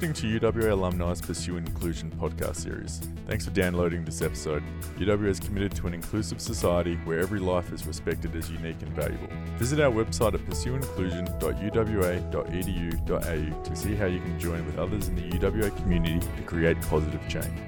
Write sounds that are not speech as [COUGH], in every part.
listening to UWA Alumni's Pursue Inclusion podcast series. Thanks for downloading this episode. UWA is committed to an inclusive society where every life is respected as unique and valuable. Visit our website at pursueinclusion.uwa.edu.au to see how you can join with others in the UWA community to create positive change.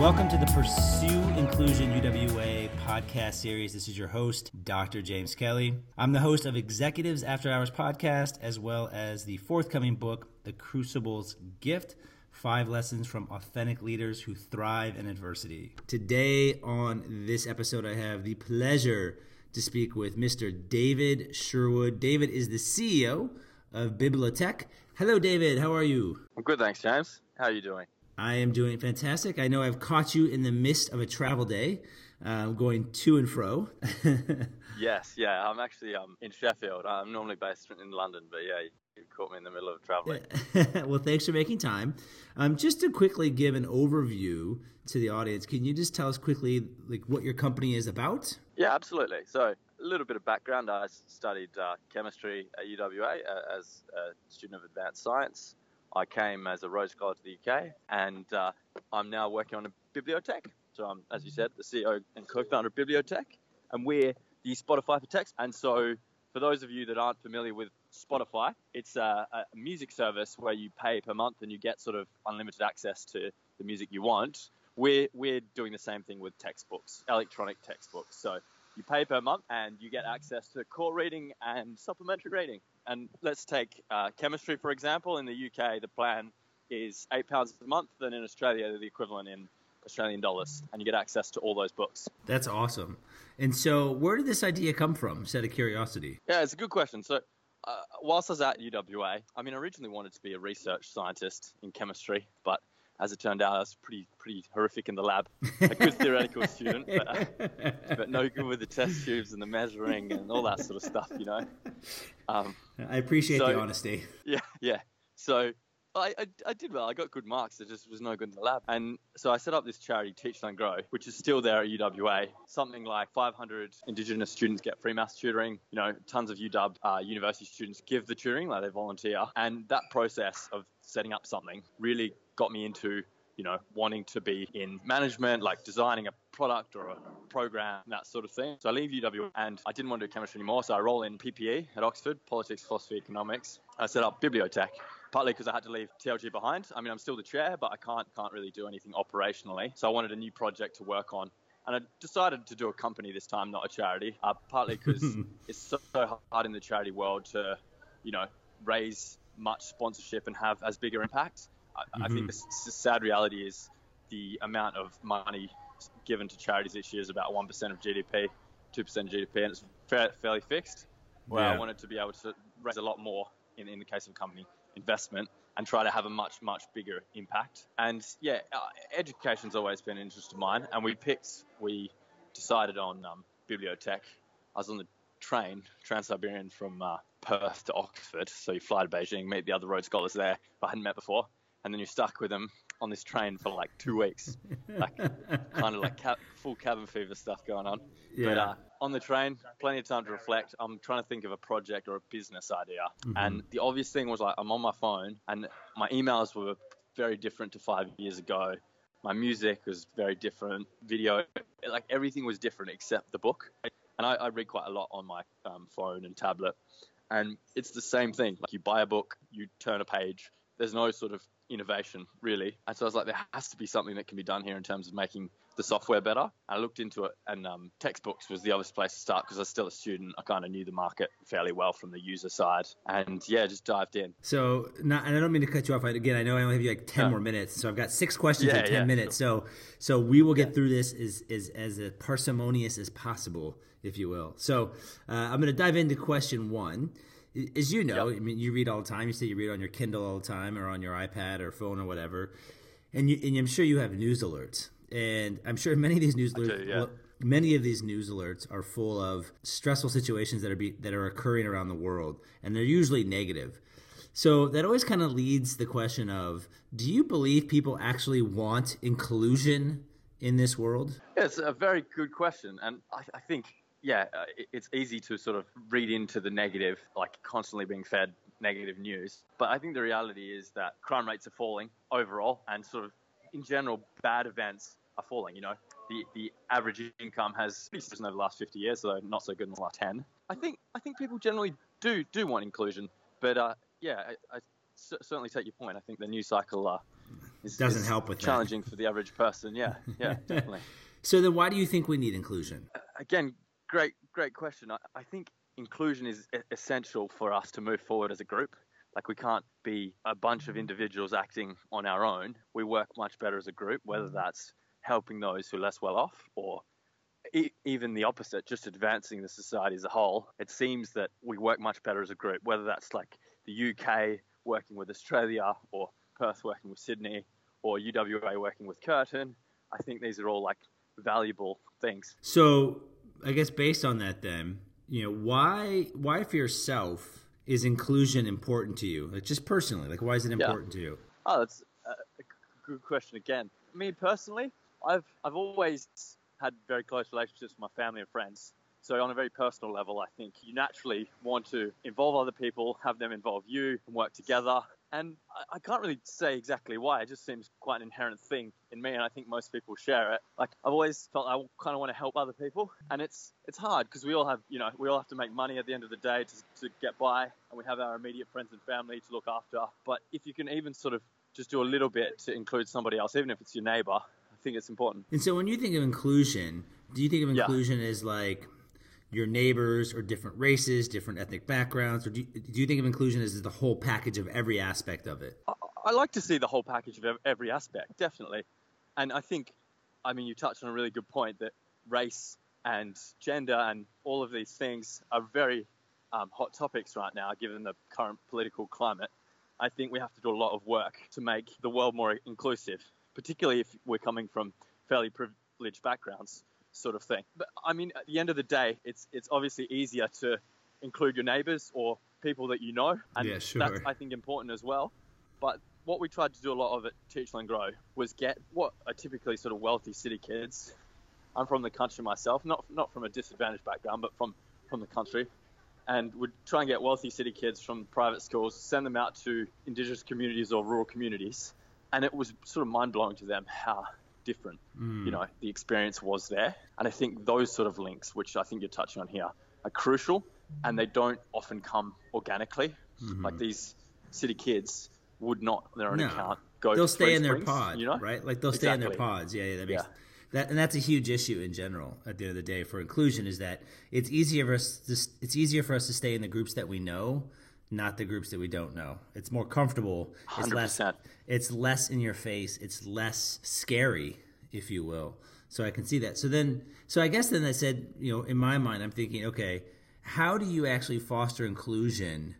Welcome to the Pursue Inclusion UWA podcast series. This is your host, Dr. James Kelly. I'm the host of Executives After Hours podcast, as well as the forthcoming book, The Crucible's Gift Five Lessons from Authentic Leaders Who Thrive in Adversity. Today, on this episode, I have the pleasure to speak with Mr. David Sherwood. David is the CEO of Bibliotech. Hello, David. How are you? I'm good, thanks, James. How are you doing? I am doing fantastic. I know I've caught you in the midst of a travel day, uh, going to and fro. [LAUGHS] yes, yeah. I'm actually um, in Sheffield. I'm normally based in London, but yeah, you caught me in the middle of traveling. [LAUGHS] well, thanks for making time. Um, just to quickly give an overview to the audience, can you just tell us quickly like what your company is about? Yeah, absolutely. So a little bit of background. I studied uh, chemistry at UWA uh, as a student of advanced science. I came as a Rhodes Scholar to the UK, and uh, I'm now working on a bibliotech. So I'm, as you said, the CEO and co-founder of Bibliotech, and we're the Spotify for text. And so, for those of you that aren't familiar with Spotify, it's a, a music service where you pay per month and you get sort of unlimited access to the music you want. We're we're doing the same thing with textbooks, electronic textbooks. So you pay per month and you get access to core reading and supplementary reading. And let's take uh, chemistry, for example. In the UK, the plan is £8 a month, and in Australia, the equivalent in Australian dollars, and you get access to all those books. That's awesome. And so, where did this idea come from, just out of curiosity? Yeah, it's a good question. So, uh, whilst I was at UWA, I mean, I originally wanted to be a research scientist in chemistry, but as it turned out, I was pretty pretty horrific in the lab. A good theoretical [LAUGHS] student, but, uh, but no good with the test tubes and the measuring and all that sort of stuff, you know. Um, I appreciate so, the honesty. Yeah, yeah. So I, I, I, did well. I got good marks. It just was no good in the lab. And so I set up this charity, Teach Learn Grow, which is still there at UWA. Something like 500 Indigenous students get free maths tutoring. You know, tons of UW uh, university students give the tutoring, like they volunteer. And that process of setting up something really got me into you know, wanting to be in management, like designing a product or a program, that sort of thing. So I leave UW and I didn't want to do chemistry anymore. So I roll in PPE at Oxford, politics, philosophy, economics. I set up Bibliotech, partly because I had to leave TLG behind. I mean, I'm still the chair, but I can't can't really do anything operationally. So I wanted a new project to work on. And I decided to do a company this time, not a charity, uh, partly because [LAUGHS] it's so hard in the charity world to, you know, raise much sponsorship and have as bigger impact. I, mm-hmm. I think mm-hmm. the, sad reality is the amount of money given to charities each year is about 1% of GDP, 2% of GDP, and it's fairly fixed. Where yeah. I wanted to be able to raise a lot more in, in the case of company investment and try to have a much, much bigger impact. And yeah, uh, education's always been an interest of mine. And we picked, we decided on um, Bibliotech. I was on the train, Trans Siberian from uh, Perth to Oxford. So you fly to Beijing, meet the other Rhodes Scholars there I hadn't met before and then you're stuck with them on this train for like two weeks, like [LAUGHS] kind of like ca- full cabin fever stuff going on. Yeah. But uh, on the train, plenty of time to reflect. I'm trying to think of a project or a business idea, mm-hmm. and the obvious thing was like I'm on my phone, and my emails were very different to five years ago. My music was very different. Video, like everything was different except the book. And I, I read quite a lot on my um, phone and tablet, and it's the same thing. Like you buy a book, you turn a page. There's no sort of innovation, really. And so I was like, there has to be something that can be done here in terms of making the software better. I looked into it, and um, textbooks was the obvious place to start because I was still a student. I kind of knew the market fairly well from the user side, and yeah, just dived in. So, not, and I don't mean to cut you off. Again, I know I only have you like ten more minutes, so I've got six questions yeah, in ten yeah, minutes. Sure. So, so we will get yeah. through this as, as as parsimonious as possible, if you will. So, uh, I'm going to dive into question one as you know, yep. I mean, you read all the time. You say you read on your Kindle all the time, or on your iPad or phone or whatever, and, you, and I'm sure you have news alerts. And I'm sure many of these news alerts, do, yeah. many of these news alerts are full of stressful situations that are be, that are occurring around the world, and they're usually negative. So that always kind of leads the question of: Do you believe people actually want inclusion in this world? Yeah, it's a very good question, and I, I think yeah, uh, it's easy to sort of read into the negative, like constantly being fed negative news. But I think the reality is that crime rates are falling overall, and sort of in general, bad events are falling. You know, the the average income has increased over the last 50 years, although not so good in the last 10. I think I think people generally do do want inclusion, but uh, yeah, I, I certainly take your point. I think the news cycle uh, is, doesn't is help with challenging that. for the average person. Yeah, yeah, [LAUGHS] definitely. so then, why do you think we need inclusion? Again, great great question. I, I think inclusion is essential for us to move forward as a group. Like we can't be a bunch of mm-hmm. individuals acting on our own. We work much better as a group, whether mm-hmm. that's helping those who are less well off or e- even the opposite, just advancing the society as a whole. It seems that we work much better as a group, whether that's like the UK working with Australia or Perth working with Sydney or UWA working with Curtin. I think these are all like valuable things. So, I guess based on that, then, you know, why why for yourself is inclusion important to you? Like just personally, like why is it important yeah. to you? Oh, that's uh, a good question again. Me personally, I've I've always had very close relationships with my family and friends. So on a very personal level, I think you naturally want to involve other people, have them involve you, and work together. And I, I can't really say exactly why. It just seems quite an inherent thing in me, and I think most people share it. Like I've always felt I kind of want to help other people, and it's it's hard because we all have you know we all have to make money at the end of the day to, to get by, and we have our immediate friends and family to look after. But if you can even sort of just do a little bit to include somebody else, even if it's your neighbor, I think it's important. And so when you think of inclusion, do you think of inclusion yeah. as like your neighbors or different races, different ethnic backgrounds, or do you, do you think of inclusion as the whole package of every aspect of it? I, like to see the whole package of every aspect, definitely. And I think, I mean, you touched on a really good point that race and gender and all of these things are very um, hot topics right now, given the current political climate. I think we have to do a lot of work to make the world more inclusive, particularly if we're coming from fairly privileged backgrounds sort of thing. But I mean, at the end of the day, it's it's obviously easier to include your neighbors or people that you know, and yeah, sure. that's I think important as well. But what we tried to do a lot of at Teach Learn Grow was get what are typically sort of wealthy city kids. I'm from the country myself, not not from a disadvantaged background, but from from the country, and would try and get wealthy city kids from private schools, send them out to indigenous communities or rural communities, and it was sort of mind blowing to them how different. Mm. You know, the experience was there. And I think those sort of links, which I think you're touching on here, are crucial and they don't often come organically. Mm-hmm. Like these city kids would not, on their own no. account, go They'll stay in their pod, you know? right? Like they'll stay in their pods. Yeah, yeah, that makes yeah. That, and that's a huge issue in general at the end of the day for inclusion is that it's easier for us to, it's easier for us to stay in the groups that we know not the groups that we don't know. It's more comfortable. It's 100%. less. It's less in your face. It's less scary, if you will. So I can see that. So then, so I guess then I said, you know, in my mind, I'm thinking, okay, how do you actually foster inclusion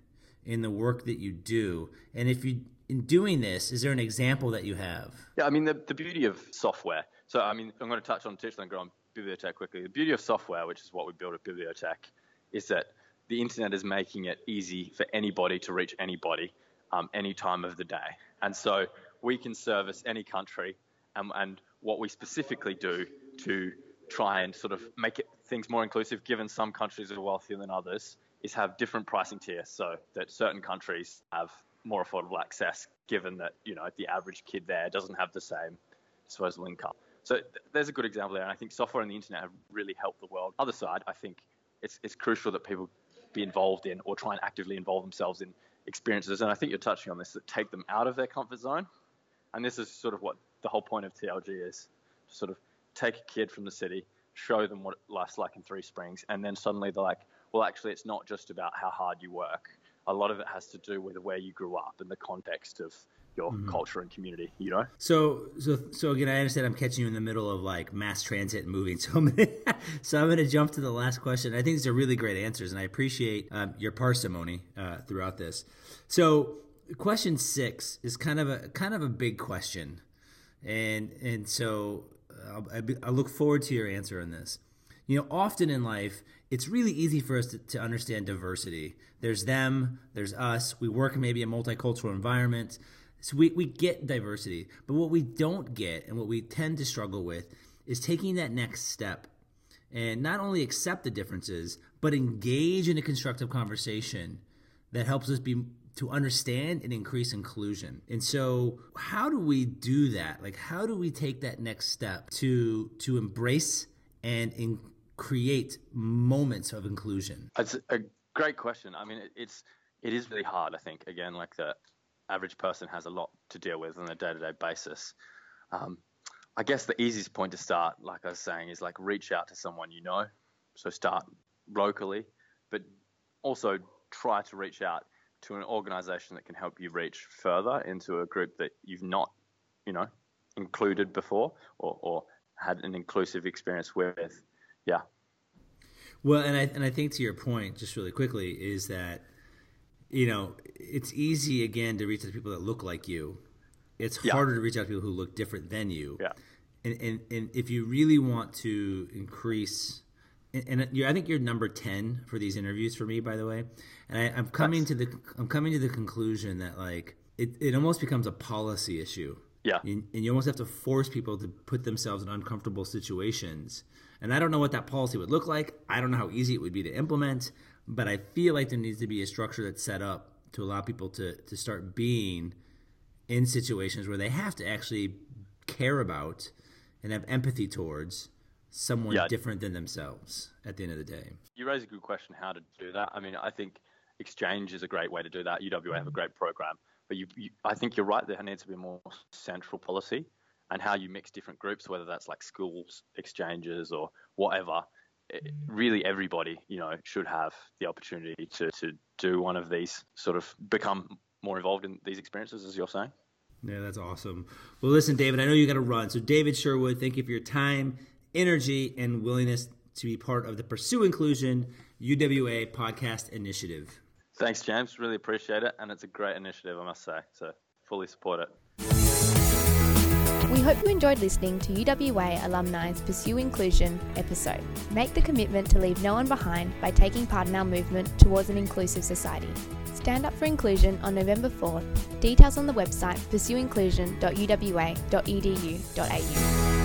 in the work that you do? And if you in doing this, is there an example that you have? Yeah, I mean the, the beauty of software. So I mean, I'm going to touch on Teach Learn Grow on Bibliotech quickly. The beauty of software, which is what we build at Bibliotech, is that the internet is making it easy for anybody to reach anybody um, any time of the day. And so we can service any country. Um, and what we specifically do to try and sort of make it, things more inclusive, given some countries are wealthier than others, is have different pricing tiers so that certain countries have more affordable access, given that you know the average kid there doesn't have the same disposable income. So th- there's a good example there, and I think software and the internet have really helped the world. Other side, I think it's it's crucial that people be involved in or try and actively involve themselves in experiences. And I think you're touching on this that take them out of their comfort zone. And this is sort of what the whole point of TLG is to sort of take a kid from the city, show them what life's like in Three Springs, and then suddenly they're like, well, actually, it's not just about how hard you work. A lot of it has to do with where you grew up and the context of your mm-hmm. culture and community, you know? So, so, so again, I understand I'm catching you in the middle of like mass transit and moving. [LAUGHS] So I'm gonna, so I'm going to jump to the last question. I think these are really great answers, and I appreciate um, your parsimony uh, throughout this. So, question six is kind of a kind of a big question, and and so I, I look forward to your answer on this. You know, often in life, it's really easy for us to, to, understand diversity. There's them, there's us. We work in maybe a multicultural environment. So we, we get diversity, but what we don't get and what we tend to struggle with is taking that next step and not only accept the differences, but engage in a constructive conversation that helps us be to understand and increase inclusion. And so, how do we do that? Like, how do we take that next step to to embrace and in, create moments of inclusion? It's a great question. I mean, it's it is really hard. I think again, like the average person has a lot to deal with on a day to day basis. Um, I guess the easiest point to start, like I was saying, is like reach out to someone you know. So start locally, but also try to reach out to an organization that can help you reach further into a group that you've not, you know, included before or, or had an inclusive experience with. Yeah. Well, and I and I think to your point, just really quickly, is that you know it's easy again to reach out to people that look like you. It's yeah. harder to reach out to people who look different than you. Yeah. And and, and if you really want to increase and, I think you're number ten for these interviews for me, by the way. And I, am coming to the I'm coming to the conclusion that like it, it almost becomes a policy issue. Yeah. And, and, you almost have to force people to put themselves in uncomfortable situations. And I don't know what that policy would look like. I don't know how easy it would be to implement, but I feel like there needs to be a structure that's set up to allow people to to start being in situations where they have to actually care about and have empathy towards someone yeah. different than themselves at the end of the day. You raise a good question how to do that. I mean, I think exchange is a great way to do that. UWA have a mm-hmm. great program, but you, you, I think you're right. There needs to be a more central policy and how you mix different groups, whether that's like schools exchanges or whatever. It, really, everybody, you know, should have the opportunity to, to do one of these, sort of become more involved in these experiences, as you're saying. Yeah, that's awesome. Well, listen, David, I know you got to run. So, David Sherwood, thank you for your time energy, and willingness to be part of the Pursue Inclusion UWA podcast initiative. Thanks, James. Really appreciate it. And it's a great initiative, I must say. So, fully support it. We hope you enjoyed listening to UWA Alumni's Pursue Inclusion episode. Make the commitment to leave no one behind by taking part in our movement towards an inclusive society. Stand up for inclusion on November 4th. Details on the website pursueinclusion.uwa.edu.au.